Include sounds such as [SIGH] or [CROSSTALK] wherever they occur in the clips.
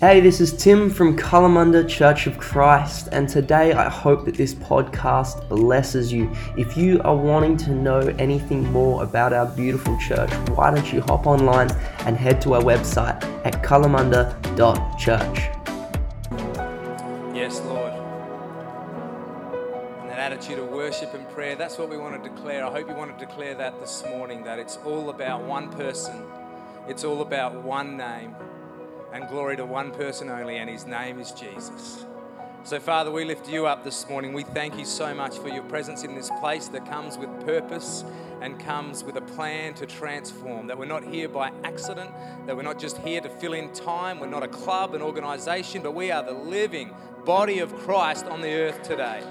Hey, this is Tim from Kalamunda Church of Christ, and today I hope that this podcast blesses you. If you are wanting to know anything more about our beautiful church, why don't you hop online and head to our website at kalamunda.church. Yes, Lord. And that attitude of worship and prayer, that's what we want to declare. I hope you want to declare that this morning that it's all about one person, it's all about one name and glory to one person only, and his name is Jesus. So, Father, we lift you up this morning. We thank you so much for your presence in this place that comes with purpose and comes with a plan to transform. That we're not here by accident, that we're not just here to fill in time. We're not a club, an organization, but we are the living body of Christ on the earth today.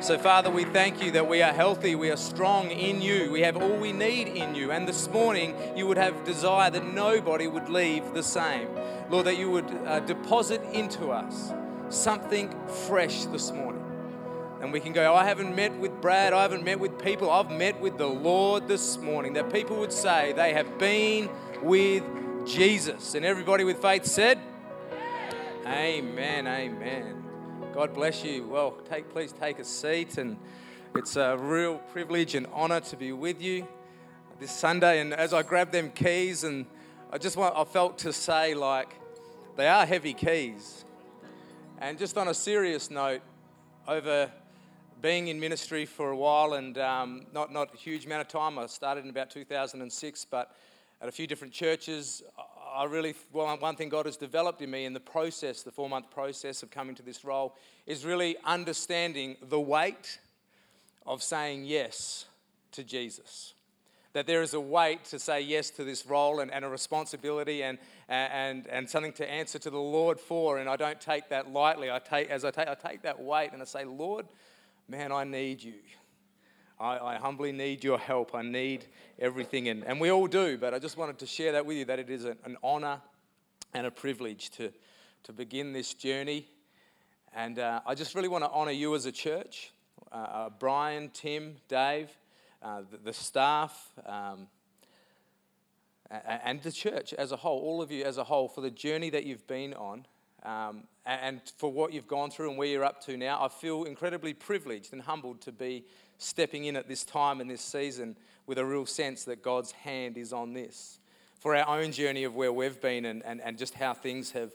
So, Father, we thank you that we are healthy, we are strong in you, we have all we need in you. And this morning, you would have desire that nobody would leave the same. Lord, that you would uh, deposit into us something fresh this morning. And we can go, I haven't met with Brad, I haven't met with people, I've met with the Lord this morning. That people would say they have been with Jesus. And everybody with faith said, Amen, amen. God bless you. Well, take, please take a seat. And it's a real privilege and honor to be with you this Sunday. And as I grab them keys and I just want, I felt to say, like, they are heavy keys. And just on a serious note, over being in ministry for a while and um, not, not a huge amount of time, I started in about 2006, but at a few different churches, I really, well, one thing God has developed in me in the process, the four month process of coming to this role, is really understanding the weight of saying yes to Jesus that there is a weight to say yes to this role and, and a responsibility and, and, and something to answer to the Lord for. And I don't take that lightly. I take, as I take, I take that weight and I say, Lord, man, I need you. I, I humbly need your help. I need everything. And, and we all do, but I just wanted to share that with you that it is an, an honor and a privilege to, to begin this journey. And uh, I just really want to honor you as a church. Uh, uh, Brian, Tim, Dave, uh, the, the, staff, um, and the church as a whole, all of you as a whole, for the journey that you've been on um, and for what you've gone through and where you're up to now. I feel incredibly privileged and humbled to be stepping in at this time in this season with a real sense that God's hand is on this. For our own journey of where we've been and, and, and just how things have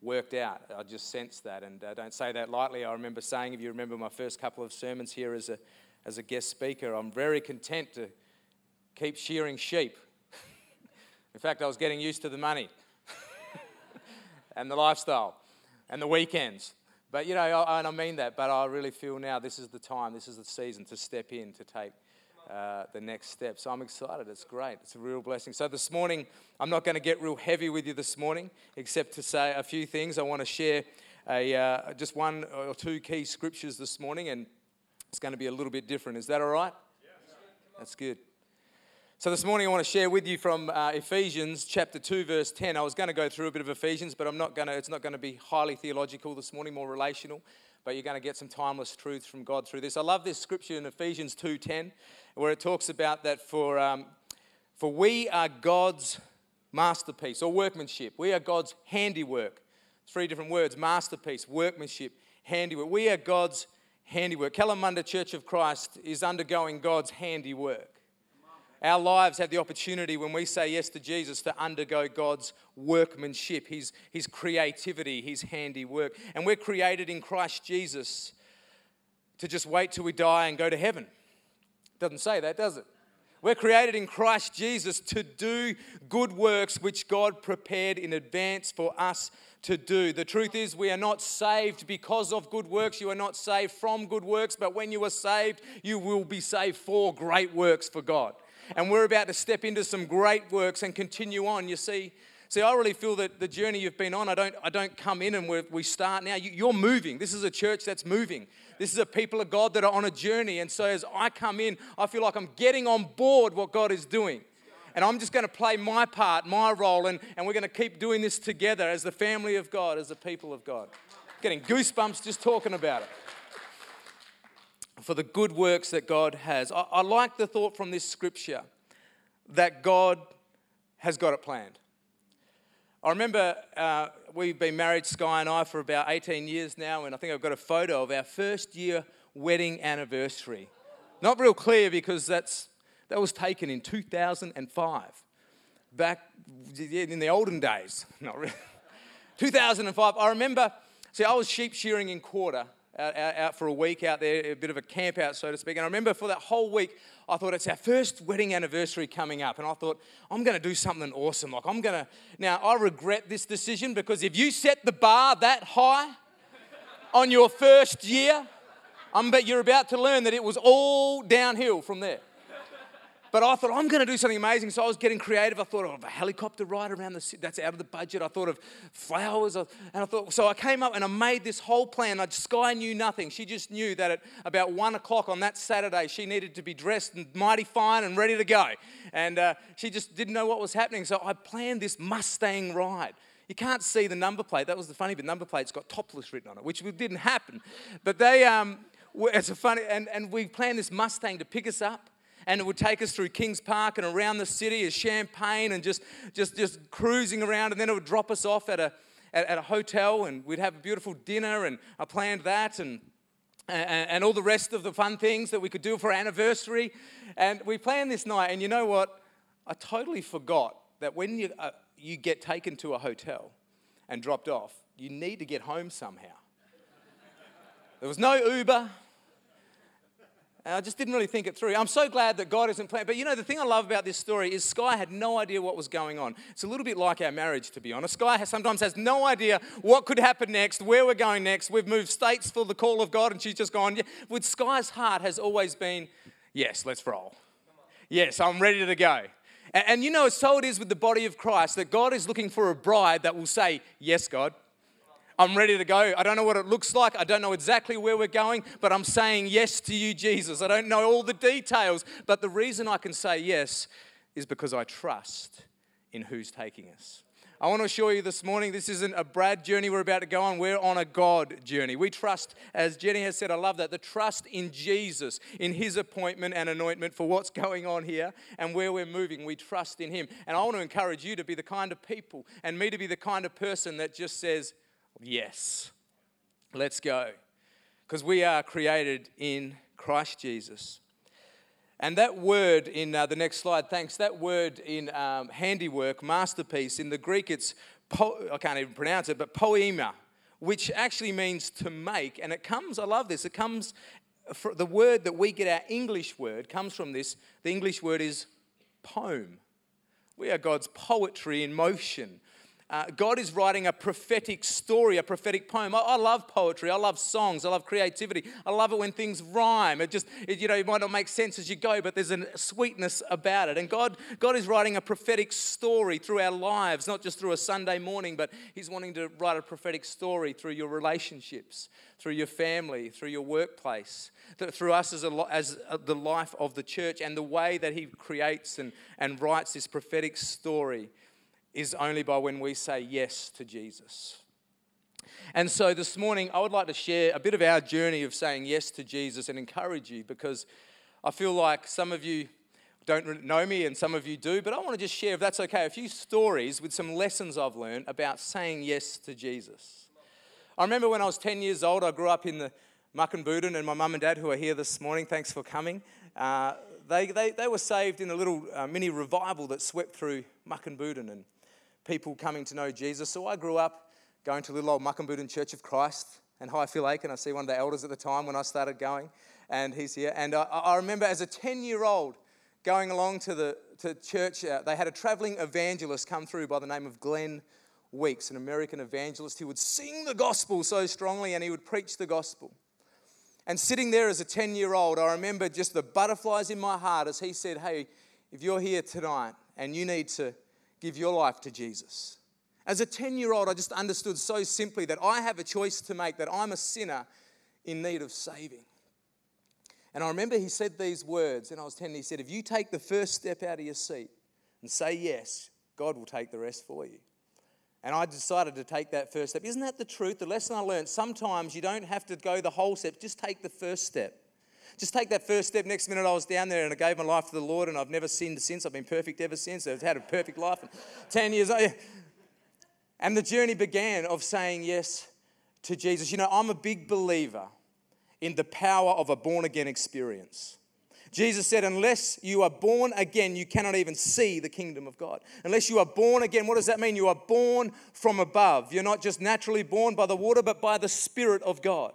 worked out. I just sense that, and I don't say that lightly. I remember saying, if you remember my first couple of sermons here as a as a guest speaker. I'm very content to keep shearing sheep. [LAUGHS] In fact, I was getting used to the money [LAUGHS] and the lifestyle and the weekends. But, you know, and I mean that, but I really feel now this is the time, this is the season to step in, to take uh, the next step. So I'm excited. It's great. It's a real blessing. So this morning, I'm not going to get real heavy with you this morning, except to say a few things. I want to share a, uh, just one or two key scriptures this morning, and it's going to be a little bit different. Is that all right? Yes. That's good. So this morning I want to share with you from uh, Ephesians chapter 2 verse 10. I was going to go through a bit of Ephesians, but I'm not going to it's not going to be highly theological this morning, more relational, but you're going to get some timeless truths from God through this. I love this scripture in Ephesians 2:10 where it talks about that for um, for we are God's masterpiece or workmanship. We are God's handiwork. Three different words, masterpiece, workmanship, handiwork. We are God's handiwork. Kalamunda Church of Christ is undergoing God's handiwork. Our lives have the opportunity when we say yes to Jesus to undergo God's workmanship, His, his creativity, His handiwork. And we're created in Christ Jesus to just wait till we die and go to heaven. Doesn't say that, does it? We're created in Christ Jesus to do good works which God prepared in advance for us to do. The truth is, we are not saved because of good works. You are not saved from good works, but when you are saved, you will be saved for great works for God. And we're about to step into some great works and continue on. You see, See, I really feel that the journey you've been on, I don't, I don't come in and we start now. You're moving. This is a church that's moving. This is a people of God that are on a journey. And so as I come in, I feel like I'm getting on board what God is doing. And I'm just going to play my part, my role, and, and we're going to keep doing this together as the family of God, as the people of God. Getting goosebumps just talking about it. For the good works that God has. I, I like the thought from this scripture that God has got it planned. I remember uh, we've been married, Sky and I, for about 18 years now, and I think I've got a photo of our first year wedding anniversary. Not real clear because that's, that was taken in 2005, back in the olden days. [LAUGHS] Not really. 2005, I remember, see, I was sheep shearing in Koorda out, out, out, for a week out there, a bit of a camp out, so to speak. And I remember for that whole week, I thought it's our first wedding anniversary coming up. And I thought, I'm going to do something awesome. Like, I'm going to. Now, I regret this decision because if you set the bar that high on your first year, I bet you're about to learn that it was all downhill from there. But I thought, I'm going to do something amazing. So I was getting creative. I thought of a helicopter ride around the city. That's out of the budget. I thought of flowers. And I thought, so I came up and I made this whole plan. I, Sky knew nothing. She just knew that at about one o'clock on that Saturday, she needed to be dressed and mighty fine and ready to go. And uh, she just didn't know what was happening. So I planned this Mustang ride. You can't see the number plate. That was the funny bit. Number plate's got topless written on it, which didn't happen. But they, um, it's a funny, and, and we planned this Mustang to pick us up and it would take us through Kings Park and around the city as Champagne and just, just, just cruising around. And then it would drop us off at a, at, at a hotel and we'd have a beautiful dinner. And I planned that and, and, and all the rest of the fun things that we could do for anniversary. And we planned this night. And you know what? I totally forgot that when you, uh, you get taken to a hotel and dropped off, you need to get home somehow. There was no Uber, I just didn't really think it through. I'm so glad that God isn't playing. But you know, the thing I love about this story is Sky had no idea what was going on. It's a little bit like our marriage, to be honest. Sky has, sometimes has no idea what could happen next, where we're going next. We've moved states for the call of God, and she's just gone. With Sky's heart has always been, yes, let's roll. Yes, I'm ready to go. And, and you know, so it is with the body of Christ that God is looking for a bride that will say, yes, God. I'm ready to go. I don't know what it looks like. I don't know exactly where we're going, but I'm saying yes to you, Jesus. I don't know all the details, but the reason I can say yes is because I trust in who's taking us. I want to assure you this morning, this isn't a Brad journey we're about to go on. We're on a God journey. We trust, as Jenny has said, I love that, the trust in Jesus, in his appointment and anointment for what's going on here and where we're moving. We trust in him. And I want to encourage you to be the kind of people and me to be the kind of person that just says, Yes. Let's go. Because we are created in Christ Jesus. And that word in uh, the next slide, thanks, that word in um, handiwork, masterpiece, in the Greek it's, po- I can't even pronounce it, but poema, which actually means to make. And it comes, I love this, it comes, the word that we get our English word comes from this. The English word is poem. We are God's poetry in motion. Uh, God is writing a prophetic story, a prophetic poem. I, I, love poetry. I love songs. I love creativity. I love it when things rhyme. It just, it, you know, it might not make sense as you go, but there's a sweetness about it. And God, God is writing a prophetic story through our lives, not just through a Sunday morning, but He's wanting to write a prophetic story through your relationships, through your family, through your workplace, through us as, a, as a, the life of the church and the way that He creates and, and writes this prophetic story is only by when we say yes to Jesus. And so this morning, I would like to share a bit of our journey of saying yes to Jesus and encourage you because I feel like some of you don't know me and some of you do, but I want to just share, if that's okay, a few stories with some lessons I've learned about saying yes to Jesus. I remember when I was 10 years old, I grew up in the Mukinbudin, and my mum and dad, who are here this morning, thanks for coming, uh, they, they, they were saved in a little uh, mini revival that swept through Mukinbudin. And people coming to know Jesus. So I grew up going to little old Mukinbudin Church of Christ and Highfield Lake, and I see one of the elders at the time when I started going, and he's here. And I, I remember as a 10 year old going along to the to church, uh, they had a traveling evangelist come through by the name of Glenn Weeks, an American evangelist. He would sing the gospel so strongly and he would preach the gospel. And sitting there as a 10 year old, I remember just the butterflies in my heart as he said, Hey, if you're here tonight and you need to give your life to Jesus. As a 10 year old, I just understood so simply that I have a choice to make, that I'm a sinner in need of saving. And I remember he said these words, and I was 10, he said, If you take the first step out of your seat and say yes, God will take the rest for you. And I decided to take that first step. Isn't that the truth? The lesson I learned sometimes you don't have to go the whole step, just take the first step. Just take that first step. Next minute, I was down there and I gave my life to the Lord, and I've never sinned since. I've been perfect ever since. I've had a perfect life. And [LAUGHS] 10 years oh, old. And the journey began of saying yes to Jesus. You know, I'm a big believer in the power of a born again experience. Jesus said, Unless you are born again, you cannot even see the kingdom of God. Unless you are born again, what does that mean? You are born from above. You're not just naturally born by the water, but by the Spirit of God.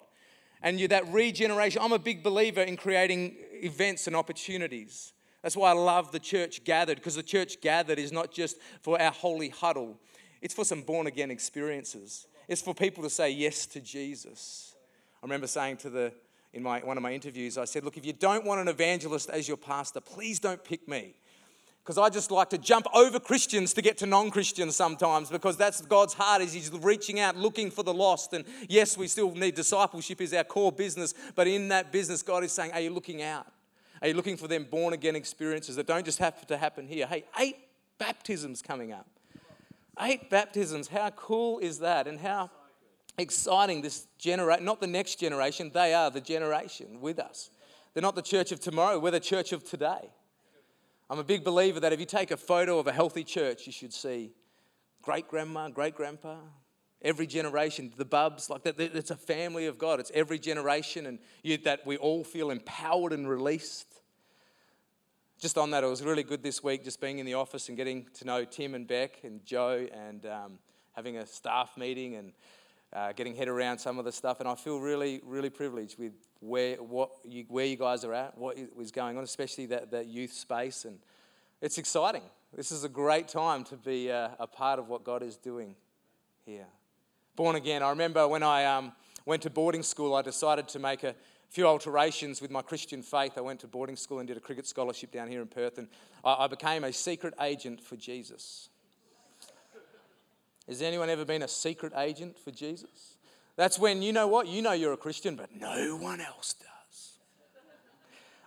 And you, that regeneration, I'm a big believer in creating events and opportunities. That's why I love the church gathered, because the church gathered is not just for our holy huddle, it's for some born again experiences. It's for people to say yes to Jesus. I remember saying to the in my, one of my interviews, I said, Look, if you don't want an evangelist as your pastor, please don't pick me. Because I just like to jump over Christians to get to non Christians sometimes, because that's God's heart, is He's reaching out, looking for the lost. And yes, we still need discipleship, is our core business. But in that business, God is saying, Are you looking out? Are you looking for them born again experiences that don't just have to happen here? Hey, eight baptisms coming up. Eight baptisms. How cool is that? And how exciting this generation, not the next generation, they are the generation with us. They're not the church of tomorrow, we're the church of today. I'm a big believer that if you take a photo of a healthy church, you should see great grandma, great grandpa, every generation, the bubs, like that. It's a family of God. It's every generation, and you, that we all feel empowered and released. Just on that, it was really good this week just being in the office and getting to know Tim and Beck and Joe and um, having a staff meeting and uh, getting head around some of the stuff, and I feel really, really privileged with where what you, where you guys are at, what is going on, especially that, that youth space, and it's exciting. This is a great time to be uh, a part of what God is doing here. Born again. I remember when I um, went to boarding school, I decided to make a few alterations with my Christian faith. I went to boarding school and did a cricket scholarship down here in Perth, and I, I became a secret agent for Jesus. Has anyone ever been a secret agent for Jesus? That's when you know what? You know you're a Christian, but no one else does.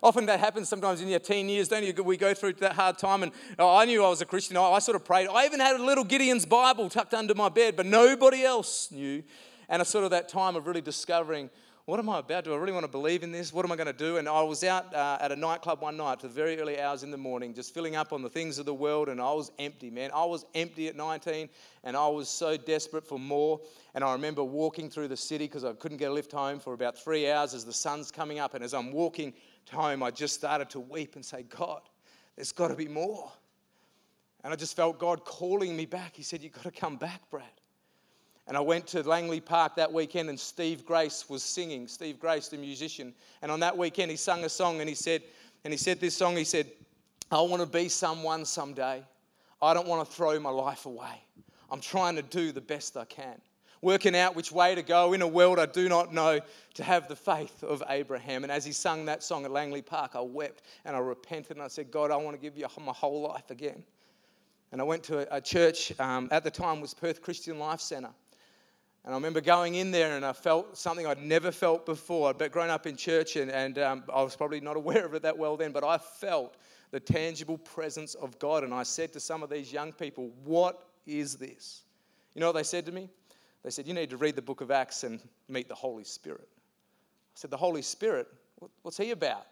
Often that happens sometimes in your teen years, don't you? We go through that hard time, and oh, I knew I was a Christian. I sort of prayed. I even had a little Gideon's Bible tucked under my bed, but nobody else knew. And it's sort of that time of really discovering what am I about? Do I really want to believe in this? What am I going to do? And I was out uh, at a nightclub one night to the very early hours in the morning, just filling up on the things of the world, and I was empty, man. I was empty at 19, and I was so desperate for more. And I remember walking through the city because I couldn't get a lift home for about three hours as the sun's coming up. And as I'm walking home, I just started to weep and say, God, there's got to be more. And I just felt God calling me back. He said, You've got to come back, Brad. And I went to Langley Park that weekend, and Steve Grace was singing. Steve Grace, the musician. And on that weekend, he sung a song, and he said, and he said this song. He said, "I want to be someone someday. I don't want to throw my life away. I'm trying to do the best I can." Working out which way to go in a world I do not know to have the faith of Abraham. And as he sung that song at Langley Park, I wept and I repented and I said, God, I want to give you my whole life again. And I went to a, church, um, at the time was Perth Christian Life Centre. And I remember going in there and I felt something I'd never felt before. I'd grown up in church and, and um, I was probably not [LAUGHS] aware of it that well then, but I felt the tangible presence of God. And I said to some of these young people, What is this? You know what they said to me? They said, You need to read the book of Acts and meet the Holy Spirit. I said, The Holy Spirit? What's he about?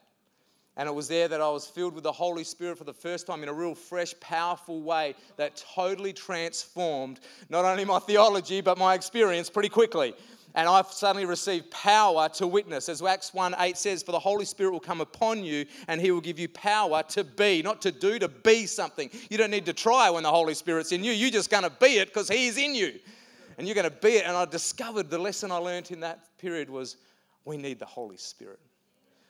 And it was there that I was filled with the Holy Spirit for the first time in a real fresh, powerful way that totally transformed not only my theology, but my experience pretty quickly. And I've suddenly received power to witness. As Acts 1 8 says, For the Holy Spirit will come upon you and he will give you power to be, not to do, to be something. You don't need to try when the Holy Spirit's in you. You're just going to be it because he's in you. And you're going to be it. And I discovered the lesson I learned in that period was we need the Holy Spirit.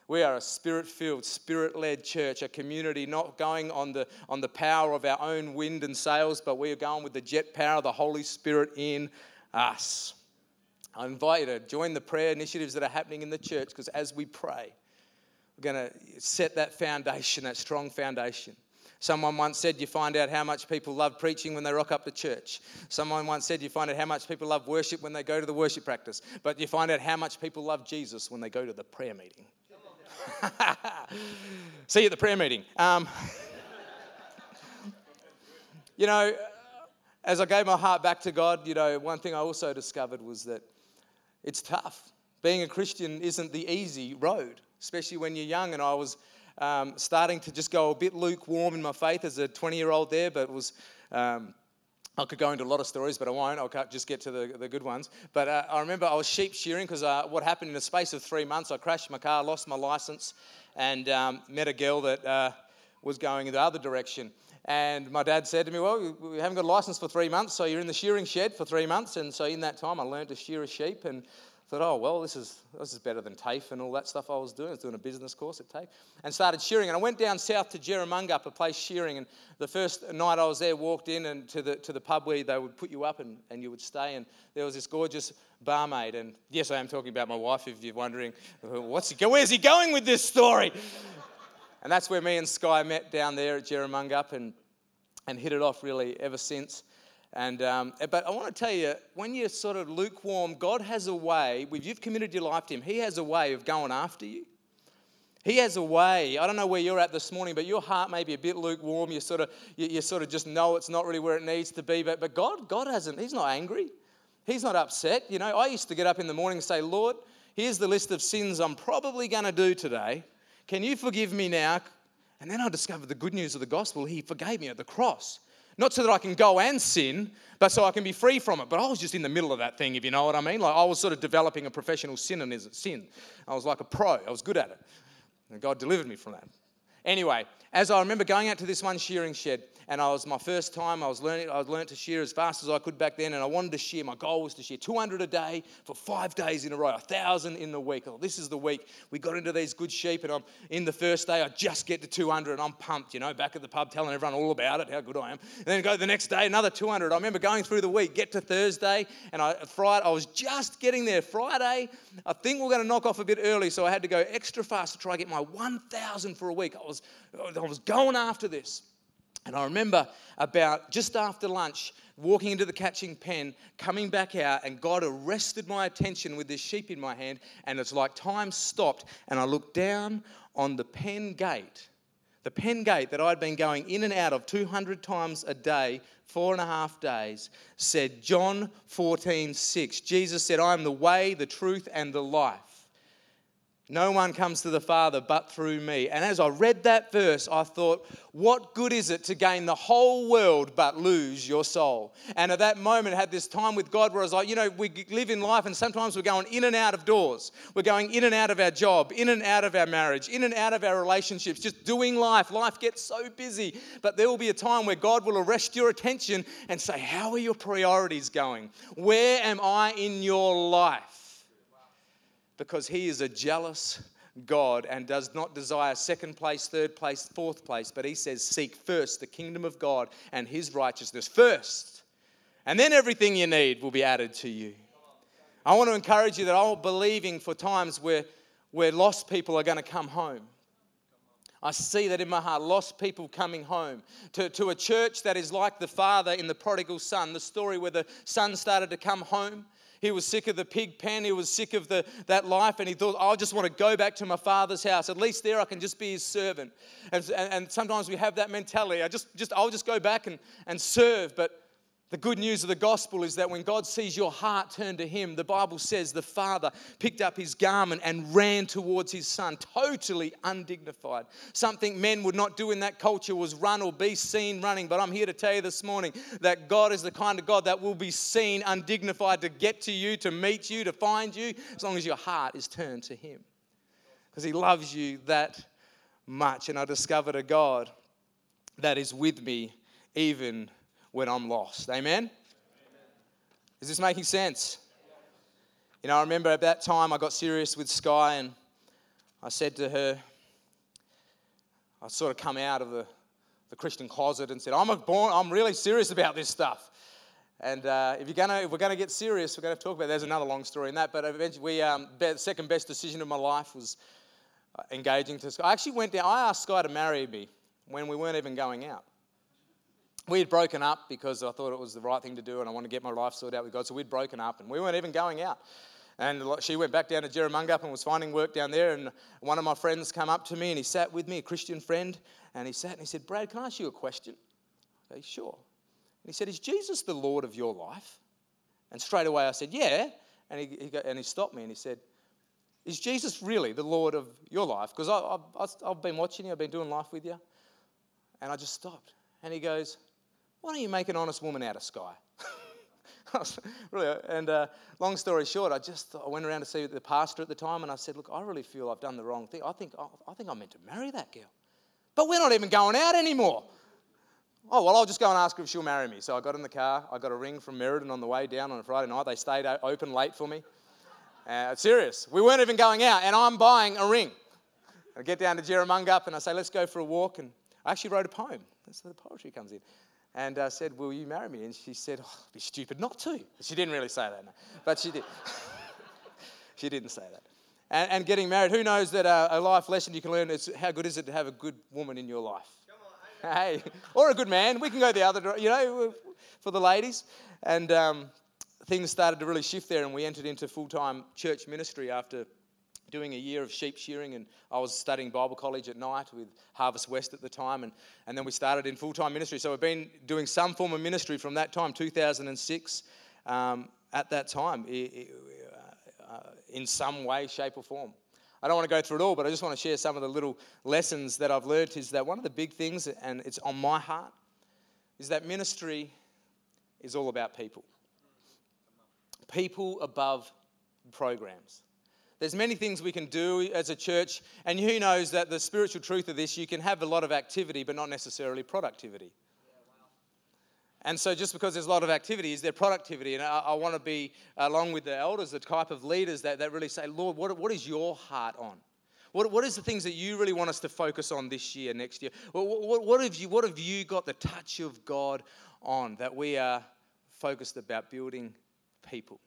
We are a spirit filled, spirit led church, a community not going on the, on the power of our own wind and sails, but we are going with the jet power of the Holy Spirit in us. I invite you to join the prayer initiatives that are happening in the church because as we pray, we're going to set that foundation, that strong foundation. Someone once said you find out how much people love preaching when they rock up to church. Someone once said you find out how much people love worship when they go to the worship practice. But you find out how much people love Jesus when they go to the prayer meeting. [LAUGHS] See you at the prayer meeting. Um, [LAUGHS] you know, as I gave my heart back to God, you know, one thing I also discovered was that it's tough. Being a Christian isn't the easy road, especially when you're young. And I was um, starting to just go a bit lukewarm in my faith as a 20 year old there, but was. Um, I could go into a lot of stories, but I won't. I'll just get to the, the good ones. But uh, I remember I was sheep shearing because uh, what happened in the space of three months, I crashed my car, lost my license, and um, met a girl that uh, was going in the other direction. And my dad said to me, Well, we haven't got a license for three months, so you're in the shearing shed for three months. And so in that time, I learned to shear a sheep. And thought, oh, well, this is, this is better than TAFE and all that stuff I was doing. I was doing a business course at TAFE and started shearing. And I went down south to Jerramungup, a place shearing. And the first night I was there, walked in and to the, to the pub where they would put you up and, and you would stay. And there was this gorgeous barmaid. And yes, I am talking about my wife, if you're wondering, what's he, where's he going with this story? and that's where me and Sky met down there at Jerramungup and, and hit it off really ever since. And, um, but I want to tell you, when you're sort of lukewarm, God has a way, if you've committed your life to Him, He has a way of going after you. He has a way. I don't know where you're at this morning, but your heart may be a bit lukewarm. You sort of, you, you sort of just know it's not really where it needs to be. But, but God, God hasn't, He's not angry. He's not upset. You know, I used to get up in the morning and say, Lord, here's the list of sins I'm probably going to do today. Can you forgive me now? And then I discovered the good news of the gospel. He forgave me at the cross. Not so that I can go and sin, but so I can be free from it. But I was just in the middle of that thing, if you know what I mean. Like I was sort of developing a professional sin and sin. I was like a pro. I was good at it. And God delivered me from that. Anyway, as I remember going out to this one shearing shed, and I was my first time. I was learning. I learned to shear as fast as I could back then, and I wanted to shear. My goal was to shear 200 a day for five days in a row, thousand in the week. Oh, this is the week we got into these good sheep, and I'm in the first day. I just get to 200, and I'm pumped. You know, back at the pub, telling everyone all about it, how good I am. And then go the next day, another 200. I remember going through the week, get to Thursday, and I Friday. I was just getting there. Friday, I think we're going to knock off a bit early, so I had to go extra fast to try to get my 1,000 for a week. I was, I was going after this. And I remember about just after lunch, walking into the catching pen, coming back out, and God arrested my attention with this sheep in my hand. And it's like time stopped, and I looked down on the pen gate, the pen gate that I'd been going in and out of 200 times a day, four and a half days, said John 14, 6. Jesus said, I am the way, the truth, and the life. No one comes to the Father but through me. And as I read that verse, I thought, what good is it to gain the whole world but lose your soul? And at that moment, I had this time with God where I was like, you know, we live in life and sometimes we're going in and out of doors. We're going in and out of our job, in and out of our marriage, in and out of our relationships, just doing life. Life gets so busy. But there will be a time where God will arrest your attention and say, How are your priorities going? Where am I in your life? Because he is a jealous God and does not desire second place, third place, fourth place, but he says, Seek first the kingdom of God and his righteousness first, and then everything you need will be added to you. I want to encourage you that I'm believing for times where, where lost people are going to come home. I see that in my heart, lost people coming home to, to a church that is like the father in the prodigal son, the story where the son started to come home he was sick of the pig pen. He was sick of the, that life. And he thought, I just want to go back to my father's house. At least there I can just be his servant. And, and, and sometimes we have that mentality. I just, just, I'll just go back and, and serve. But the good news of the gospel is that when God sees your heart turn to Him, the Bible says the father picked up his garment and ran towards his son, totally undignified. Something men would not do in that culture was run or be seen running. But I'm here to tell you this morning that God is the kind of God that will be seen undignified to get to you, to meet you, to find you, as long as your heart is turned to Him. Because He loves you that much. And I discovered a God that is with me even when I'm lost. Amen? Amen? Is this making sense? You know, I remember at that time I got serious with Sky and I said to her, I sort of come out of the, the Christian closet and said, I'm, born, I'm really serious about this stuff. And uh, if, you're gonna, if we're going to get serious, we're going to talk about it. There's another long story in that. But eventually, um, the second best decision of my life was uh, engaging to Sky. I actually went down, I asked Sky to marry me when we weren't even going out we had broken up because I thought it was the right thing to do and I wanted to get my life sorted out with God. So we'd broken up and we weren't even going out. And she went back down to Jerramungup and was finding work down there. And one of my friends came up to me and he sat with me, a Christian friend, and he sat and he said, Brad, can I ask you a question? I said, sure. And he said, Is Jesus the Lord of your life? And straight away I said, Yeah. And he, he, and he stopped me and he said, Is Jesus really the Lord of your life? Because I've, I've been watching you, I've been doing life with you. And I just stopped. And he goes, Why don't you make an honest woman out of Sky? [LAUGHS] really, and uh, long story short, I just I went around to see the pastor at the time, and I said, "Look, I really feel I've done the wrong thing. I think I think I'm meant to marry that girl, but we're not even going out anymore." Oh well, I'll just go and ask her if she'll marry me. So I got in the car. I got a ring from Merredin on the way down on a Friday night. They stayed open late for me. Uh, serious. We weren't even going out, and I'm buying a ring. I get down to Jerramungup and I say, "Let's go for a walk." And I actually wrote a poem. That's where the poetry comes in and uh, said, Will you marry me? And she said, oh, It'd be stupid not to. She didn't really say that, no. but she did. [LAUGHS] she didn't say that. And, and, getting married, who knows that uh, a life lesson you can learn is how good is it to have a good woman in your life? On, hey, or a good man. We can go the other, direction, you know, for the ladies. And um, things started to really shift there, and we entered into full time church ministry after doing a year of sheep shearing, and I was studying Bible college at night with Harvest West at the time, and, and then we started in full time ministry. So we've been doing some form of ministry from that time, 2006, um, at that time, uh, in some way, shape, or form. I don't want to go through it all, but I just want to share some of the little lessons that I've learned. Is that one of the big things, and it's on my heart, is that ministry is all about people. People above programs. There's many things we can do as a church, and who knows that the spiritual truth of this, you can have a lot of activity, but not necessarily productivity. And so, just because there's a lot of activity, is there productivity? And I, I want to be, along with the elders, the type of leaders that, that really say, Lord, what, what is your heart on? What, what is the things that you really want us to focus on this year, next year? What, what, what, have you, what have you got the touch of God on that we are focused about building people?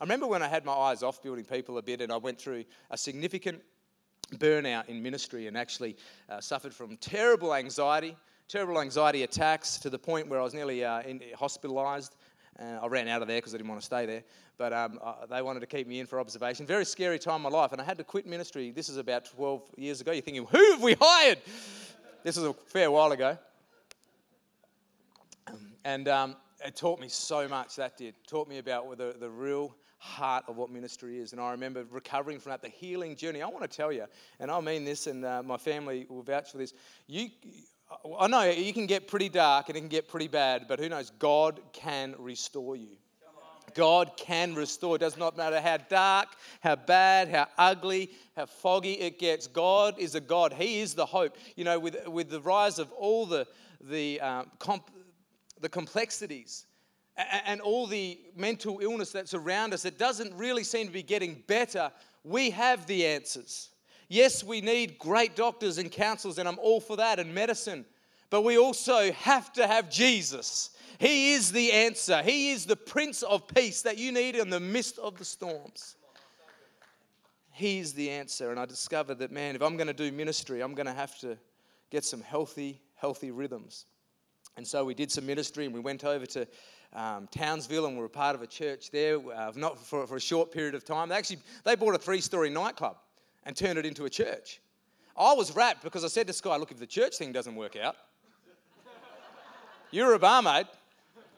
I remember when I had my eyes off building people a bit and I went through a significant burnout in ministry and actually uh, suffered from terrible anxiety, terrible anxiety attacks to the point where I was nearly uh, hospitalized. Uh, I ran out of there because I didn't want to stay there, but um, uh, they wanted to keep me in for observation. Very scary time in my life, and I had to quit ministry. This is about 12 years ago. You're thinking, who have we hired? This was a fair while ago. And um, it taught me so much, that did. Taught me about the, the real heart of what ministry is. And I remember recovering from that, the healing journey. I want to tell you, and I mean this, and uh, my family will vouch for this. You, I know you can get pretty dark and it can get pretty bad, but who knows? God can restore you. God can restore. It does not matter how dark, how bad, how ugly, how foggy it gets. God is a God. He is the hope. You know, with, with the rise of all the, the, um, comp, the complexities and all the mental illness that's around us, it doesn't really seem to be getting better. We have the answers. Yes, we need great doctors and counselors, and I'm all for that, and medicine. But we also have to have Jesus. He is the answer. He is the Prince of Peace that you need in the midst of the storms. He's the answer. And I discovered that, man, if I'm going to do ministry, I'm going to have to get some healthy, healthy rhythms. And so we did some ministry and we went over to um, Townsville and we were part of a church there, uh, not for, for a short period of time. They actually they bought a three-story nightclub and turned it into a church. I was wrapped because I said to Sky, look, if the church thing doesn't work out, you're a barmaid.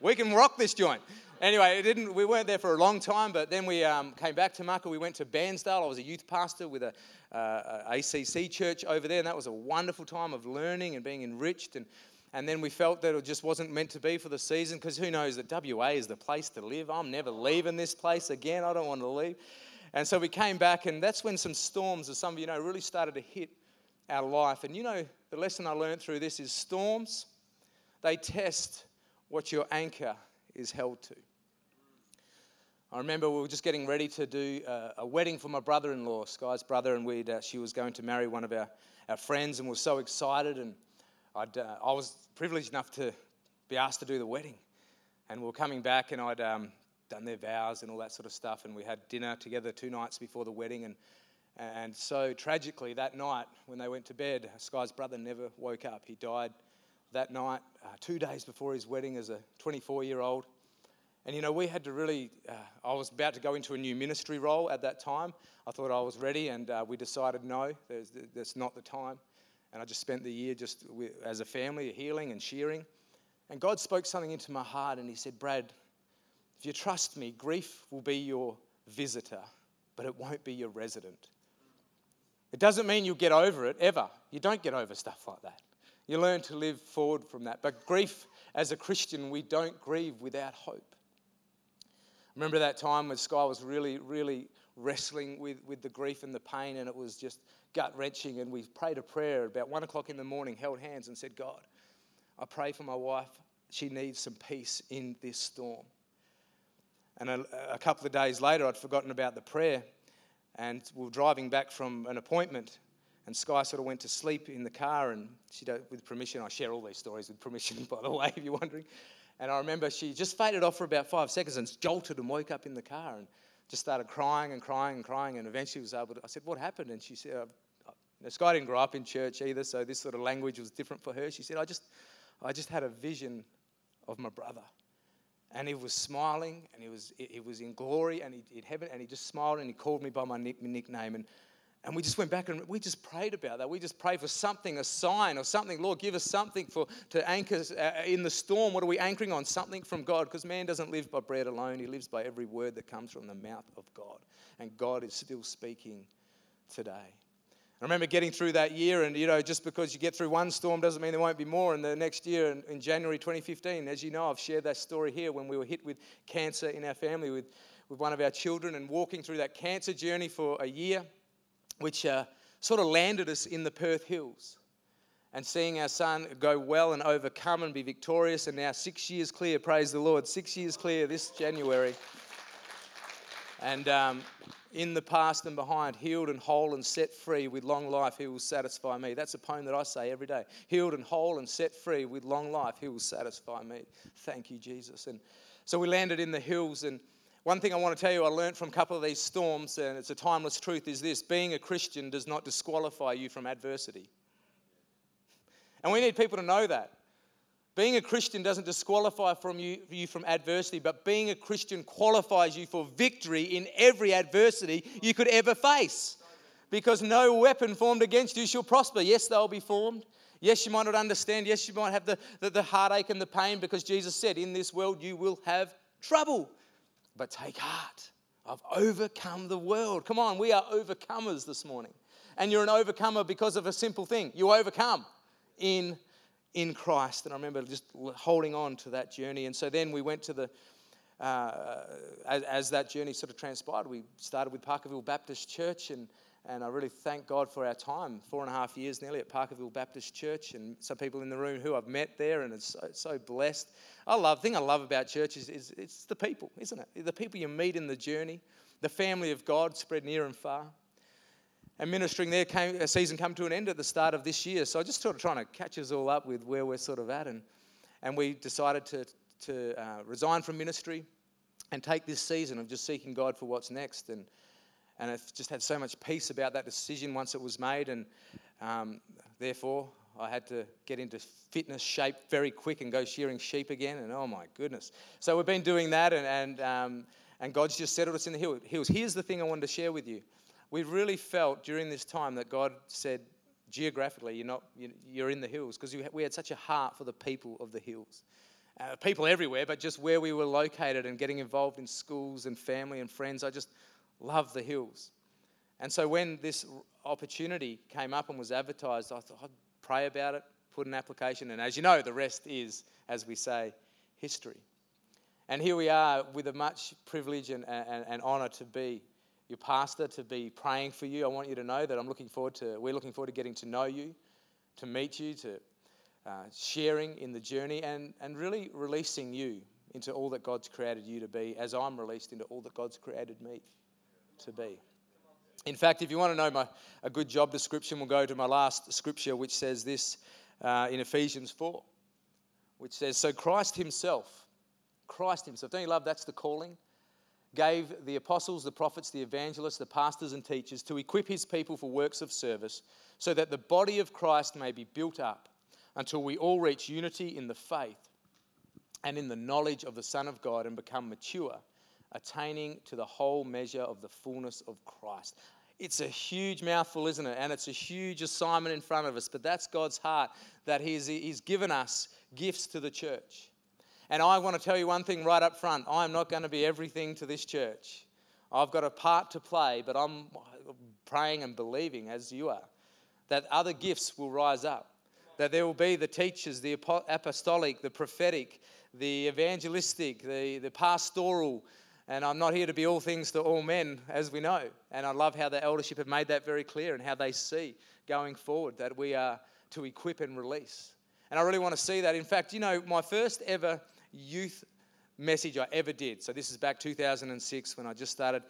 We can rock this joint. Anyway, it didn't, we weren't there for a long time, but then we um, came back to Maka. We went to Bairnsdale. I was a youth pastor with a, uh, a ACC church over there, and that was a wonderful time of learning and being enriched. And and then we felt that it just wasn't meant to be for the season because who knows that WA is the place to live. I'm never leaving this place again. I don't want to leave. And so we came back, and that's when some storms, as some of you know, really started to hit our life. And you know, the lesson I learned through this is storms, they test what your anchor is held to. I remember we were just getting ready to do a, a wedding for my brother in law, Sky's brother, and we'd, uh, she was going to marry one of our, our friends, and we were so excited. And I'd, uh, I was privileged enough to be asked to do the wedding. And we were coming back, and I'd um, done their vows and all that sort of stuff. And we had dinner together two nights before the wedding. And, and so tragically, that night when they went to bed, Sky's brother never woke up. He died that night, uh, two days before his wedding, as a 24 year old. And you know, we had to really, uh, I was about to go into a new ministry role at that time. I thought I was ready, and uh, we decided no, that's not the time. And I just spent the year just with, as a family, healing and shearing. And God spoke something into my heart, and He said, Brad, if you trust me, grief will be your visitor, but it won't be your resident. It doesn't mean you'll get over it ever. You don't get over stuff like that. You learn to live forward from that. But grief as a Christian, we don't grieve without hope. Remember that time when Sky was really, really wrestling with, with the grief and the pain, and it was just gut wrenching. And we prayed a prayer about one o'clock in the morning, held hands, and said, God, I pray for my wife. She needs some peace in this storm. And a, a couple of days later, I'd forgotten about the prayer, and we were driving back from an appointment. And Sky sort of went to sleep in the car, and she, with permission, I share all these stories with permission, [LAUGHS] by the way, if you're wondering. And I remember she just faded off for about five seconds and jolted and woke up in the car and just started crying and crying and crying. And eventually was able to, I said, What happened? And she said, uh, uh Sky didn't grow up in church either, so this sort of language was different for her. She said, I just, I just had a vision of my brother. And he was smiling and he was, he was in glory and he, in heaven and he just smiled and he called me by my nickname. And and we just went back and we just prayed about that. We just prayed for something, a sign or something. Lord, give us something for, to anchor us uh, in the storm. What are we anchoring on? Something from God. Because man doesn't live by bread alone, he lives by every word that comes from the mouth of God. And God is still speaking today. I remember getting through that year, and you know, just because you get through one storm doesn't mean there won't be more. And the next year, in, in January 2015, as you know, I've shared that story here when we were hit with cancer in our family with, with one of our children and walking through that cancer journey for a year which uh, sort of landed us in the Perth Hills. And seeing our son go well and overcome and be victorious, and now six years clear, praise the Lord, six years clear this January. And um, in the past and behind, healed and whole and set free with long life, he will satisfy me. That's a poem that I say every day. Healed and whole and set free with long life, he will satisfy me. Thank you, Jesus. And so we landed in the hills, and one thing I want to tell you I learned from a couple of these storms, and it's a timeless truth, is this being a Christian does not disqualify you from adversity. And we need people to know that. Being a Christian doesn't disqualify from you, you from adversity, but being a Christian qualifies you for victory in every adversity you could ever face. Because no weapon formed against you shall prosper. Yes, they'll be formed. Yes, you might not understand. Yes, you might have the, the, the heartache and the pain because Jesus said, In this world you will have trouble. But take heart. I've overcome the world. Come on, we are overcomers this morning. And you're an overcomer because of a simple thing. You overcome in in Christ. And I remember just holding on to that journey. And so then we went to the, uh, as, as, that journey sort of transpired, we started with Parkerville Baptist Church. And, and I really thank God for our time, four and a half years nearly at Parkerville Baptist Church. And some people in the room who I've met there, and it's so, so blessed. I love, thing I love about church is, is it's the people, isn't it? The people you meet in the journey, the family of God spread near and far. And ministering there came a season come to an end at the start of this year. So I just sort of trying to catch us all up with where we're sort of at. And, and we decided to, to uh, resign from ministry and take this season of just seeking God for what's next. And, and I've just had so much peace about that decision once it was made. And um, therefore, I had to get into fitness shape very quick and go shearing sheep again. And oh my goodness. So we've been doing that, and, and, um, and God's just settled us in the hills. Here's the thing I wanted to share with you. We really felt during this time that God said, geographically, you're, not, you're in the hills, because we had such a heart for the people of the hills. Uh, people everywhere, but just where we were located and getting involved in schools and family and friends. I just love the hills. And so when this opportunity came up and was advertised, I thought I'd pray about it, put an application, and as you know, the rest is, as we say, history. And here we are with a much privilege and, and, and honour to be your pastor, to be praying for you. I want you to know that I'm looking forward to, we're looking forward to getting to know you, to meet you, to uh, sharing in the journey, and, and really releasing you into all that God's created you to be, as I'm released into all that God's created me to be. In fact, if you want to know my, a good job description, we'll go to my last scripture, which says this uh, in Ephesians 4, which says, So Christ Himself, Christ Himself, don't you love that's the calling? Gave the apostles, the prophets, the evangelists, the pastors, and teachers to equip His people for works of service, so that the body of Christ may be built up until we all reach unity in the faith and in the knowledge of the Son of God and become mature attaining to the whole measure of the fullness of Christ. It's a huge mouthful, isn't it? And it's a huge assignment in front of us, but that's God's heart that He's, he's given us gifts to the church. And I want to tell you one thing right up front I'm not going to be everything to this church. I've got a part to play, but I'm praying and believing, as you are, that other gifts will rise up that there will be the teachers, the apostolic, the prophetic, the evangelistic, the, the pastoral. And I'm not here to be all things to all men, as we know. And I love how the eldership have made that very clear and how they see going forward that we are to equip and release. And I really want to see that. In fact, you know, my first ever youth message I ever did, so this is back 2006 when I just started.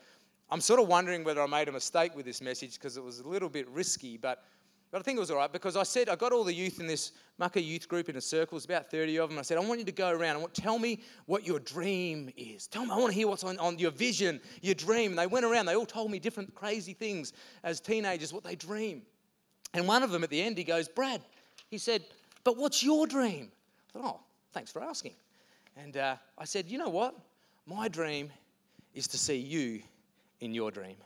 I'm sort of wondering whether I made a mistake with this message because it was a little bit risky, but but I think it was all right because I said, I got all the youth in this Mucka youth group in a circle, it's about 30 of them. I said, I want you to go around and tell me what your dream is. Tell me, I want to hear what's on, on your vision, your dream. And they went around, they all told me different crazy things as teenagers, what they dream. And one of them at the end, he goes, Brad, he said, but what's your dream? I thought, oh, thanks for asking. And uh, I said, you know what? My dream is to see you in your dream.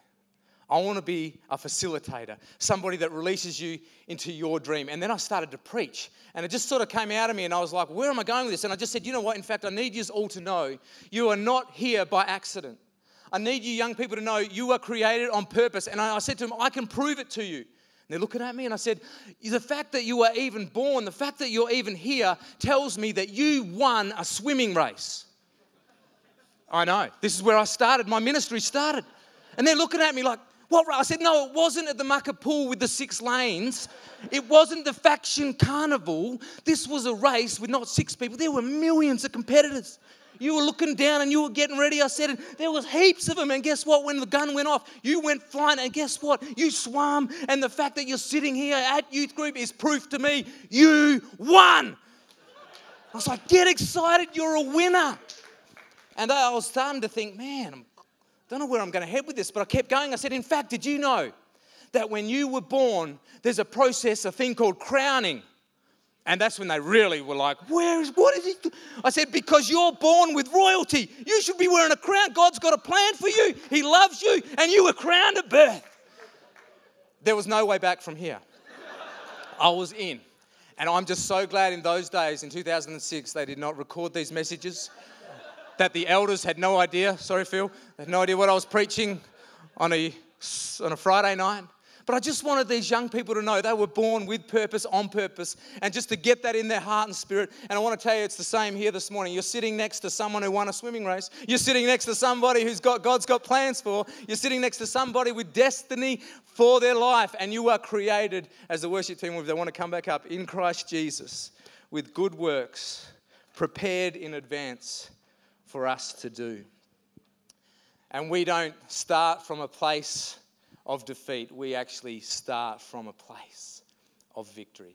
I want to be a facilitator, somebody that releases you into your dream. And then I started to preach, and it just sort of came out of me, and I was like, Where am I going with this? And I just said, You know what? In fact, I need you all to know you are not here by accident. I need you young people to know you are created on purpose. And I said to them, I can prove it to you. And they're looking at me, and I said, The fact that you are even born, the fact that you're even here, tells me that you won a swimming race. I know. This is where I started. My ministry started. And they're looking at me like, what? I said, no, it wasn't at the Mucka pool with the six lanes. It wasn't the faction carnival. This was a race with not six people. There were millions of competitors. You were looking down and you were getting ready. I said, there was heaps of them. And guess what? When the gun went off, you went flying. And guess what? You swam. And the fact that you're sitting here at youth group is proof to me you won. I was like, get excited. You're a winner. And I was starting to think, man, don't know where I'm going to head with this, but I kept going. I said, In fact, did you know that when you were born, there's a process, a thing called crowning? And that's when they really were like, Where is, what is it? I said, Because you're born with royalty. You should be wearing a crown. God's got a plan for you. He loves you, and you were crowned at birth. There was no way back from here. I was in. And I'm just so glad in those days, in 2006, they did not record these messages that the elders had no idea. Sorry, Phil. They had no idea what I was preaching on a, on a Friday night. But I just wanted these young people to know they were born with purpose, on purpose, and just to get that in their heart and spirit. And I want to tell you, it's the same here this morning. You're sitting next to someone who won a swimming race. You're sitting next to somebody who's got God's got plans for. You're sitting next to somebody with destiny for their life, and you are created as the worship team. If they want to come back up in Christ Jesus with good works, prepared in advance for us to do. And we don't start from a place of defeat, we actually start from a place of victory.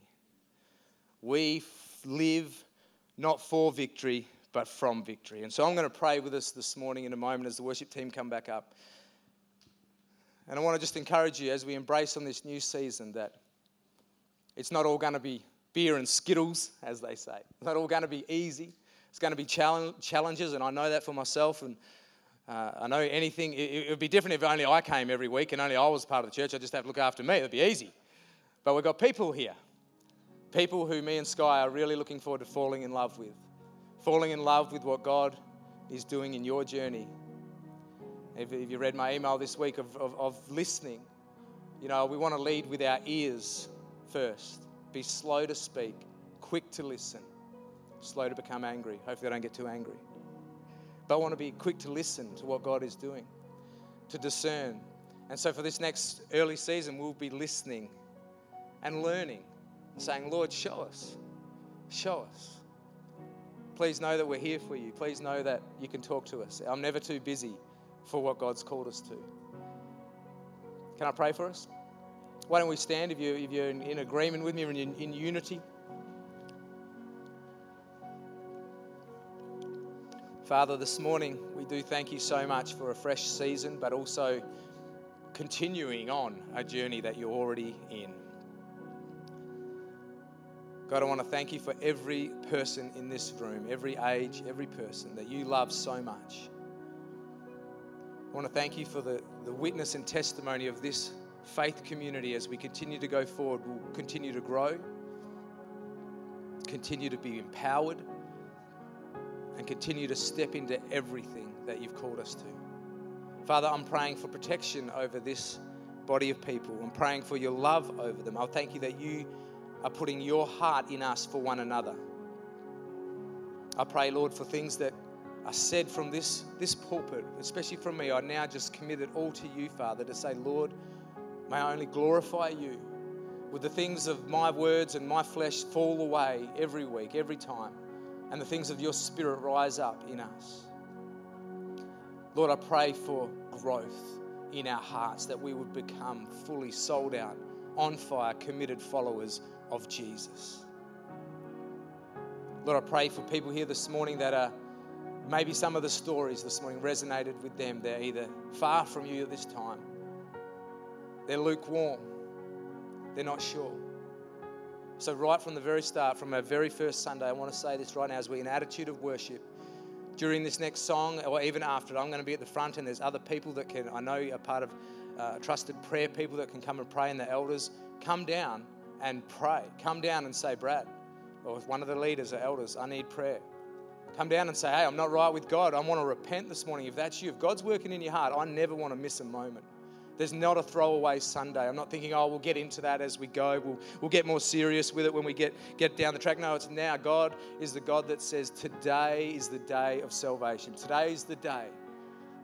We live not for victory, but from victory. And so I'm going to pray with us this morning in a moment as the worship team come back up. And I want to just encourage you as we embrace on this new season that it's not all going to be beer and skittles, as they say. It's not all going to be easy. It's going to be challenges, and I know that for myself. And uh, I know anything, it, it would be different if only I came every week and only I was part of the church. I'd just have to look after me. It'd be easy. But we've got people here, people who me and Sky are really looking forward to falling in love with, falling in love with what God is doing in your journey. If, if you read my email this week of, of, of listening, you know, we want to lead with our ears first. Be slow to speak, quick to listen slow to become angry. Hopefully, I don't get too angry. But I want to be quick to listen to what God is doing, to discern. And so, for this next early season, we'll be listening and learning, saying, Lord, show us. Show us. Please know that we're here for you. Please know that you can talk to us. I'm never too busy for what God's called us to. Can I pray for us? Why don't we stand if, you, if you're in, in agreement with me in, in unity? Father, this morning we do thank you so much for a fresh season, but also continuing on a journey that you're already in. God, I want to thank you for every person in this room, every age, every person that you love so much. I want to thank you for the, the witness and testimony of this faith community as we continue to go forward. We'll continue to grow, continue to be empowered and continue to step into everything that you've called us to. Father, I'm praying for protection over this body of people. I'm praying for your love over them. I thank you that you are putting your heart in us for one another. I pray, Lord, for things that are said from this, this pulpit, especially from me. I now just commit it all to you, Father, to say, Lord, may I only glorify you. With the things of my words and my flesh fall away every week, every time, and the things of your spirit rise up in us. Lord, I pray for growth in our hearts that we would become fully sold out, on fire, committed followers of Jesus. Lord, I pray for people here this morning that are maybe some of the stories this morning resonated with them. They're either far from you at this time, they're lukewarm, they're not sure. So, right from the very start, from our very first Sunday, I want to say this right now as we're in attitude of worship. During this next song, or even after it, I'm going to be at the front, and there's other people that can, I know are part of uh, trusted prayer people that can come and pray, and the elders come down and pray. Come down and say, Brad, or if one of the leaders or elders, I need prayer. Come down and say, hey, I'm not right with God. I want to repent this morning. If that's you, if God's working in your heart, I never want to miss a moment. There's not a throwaway Sunday. I'm not thinking, oh, we'll get into that as we go. We'll, we'll get more serious with it when we get, get down the track. No, it's now. God is the God that says, today is the day of salvation. Today is the day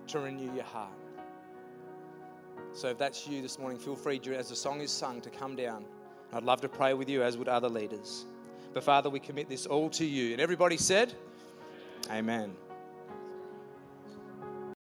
to renew your heart. So if that's you this morning, feel free, as the song is sung, to come down. I'd love to pray with you, as would other leaders. But Father, we commit this all to you. And everybody said, Amen.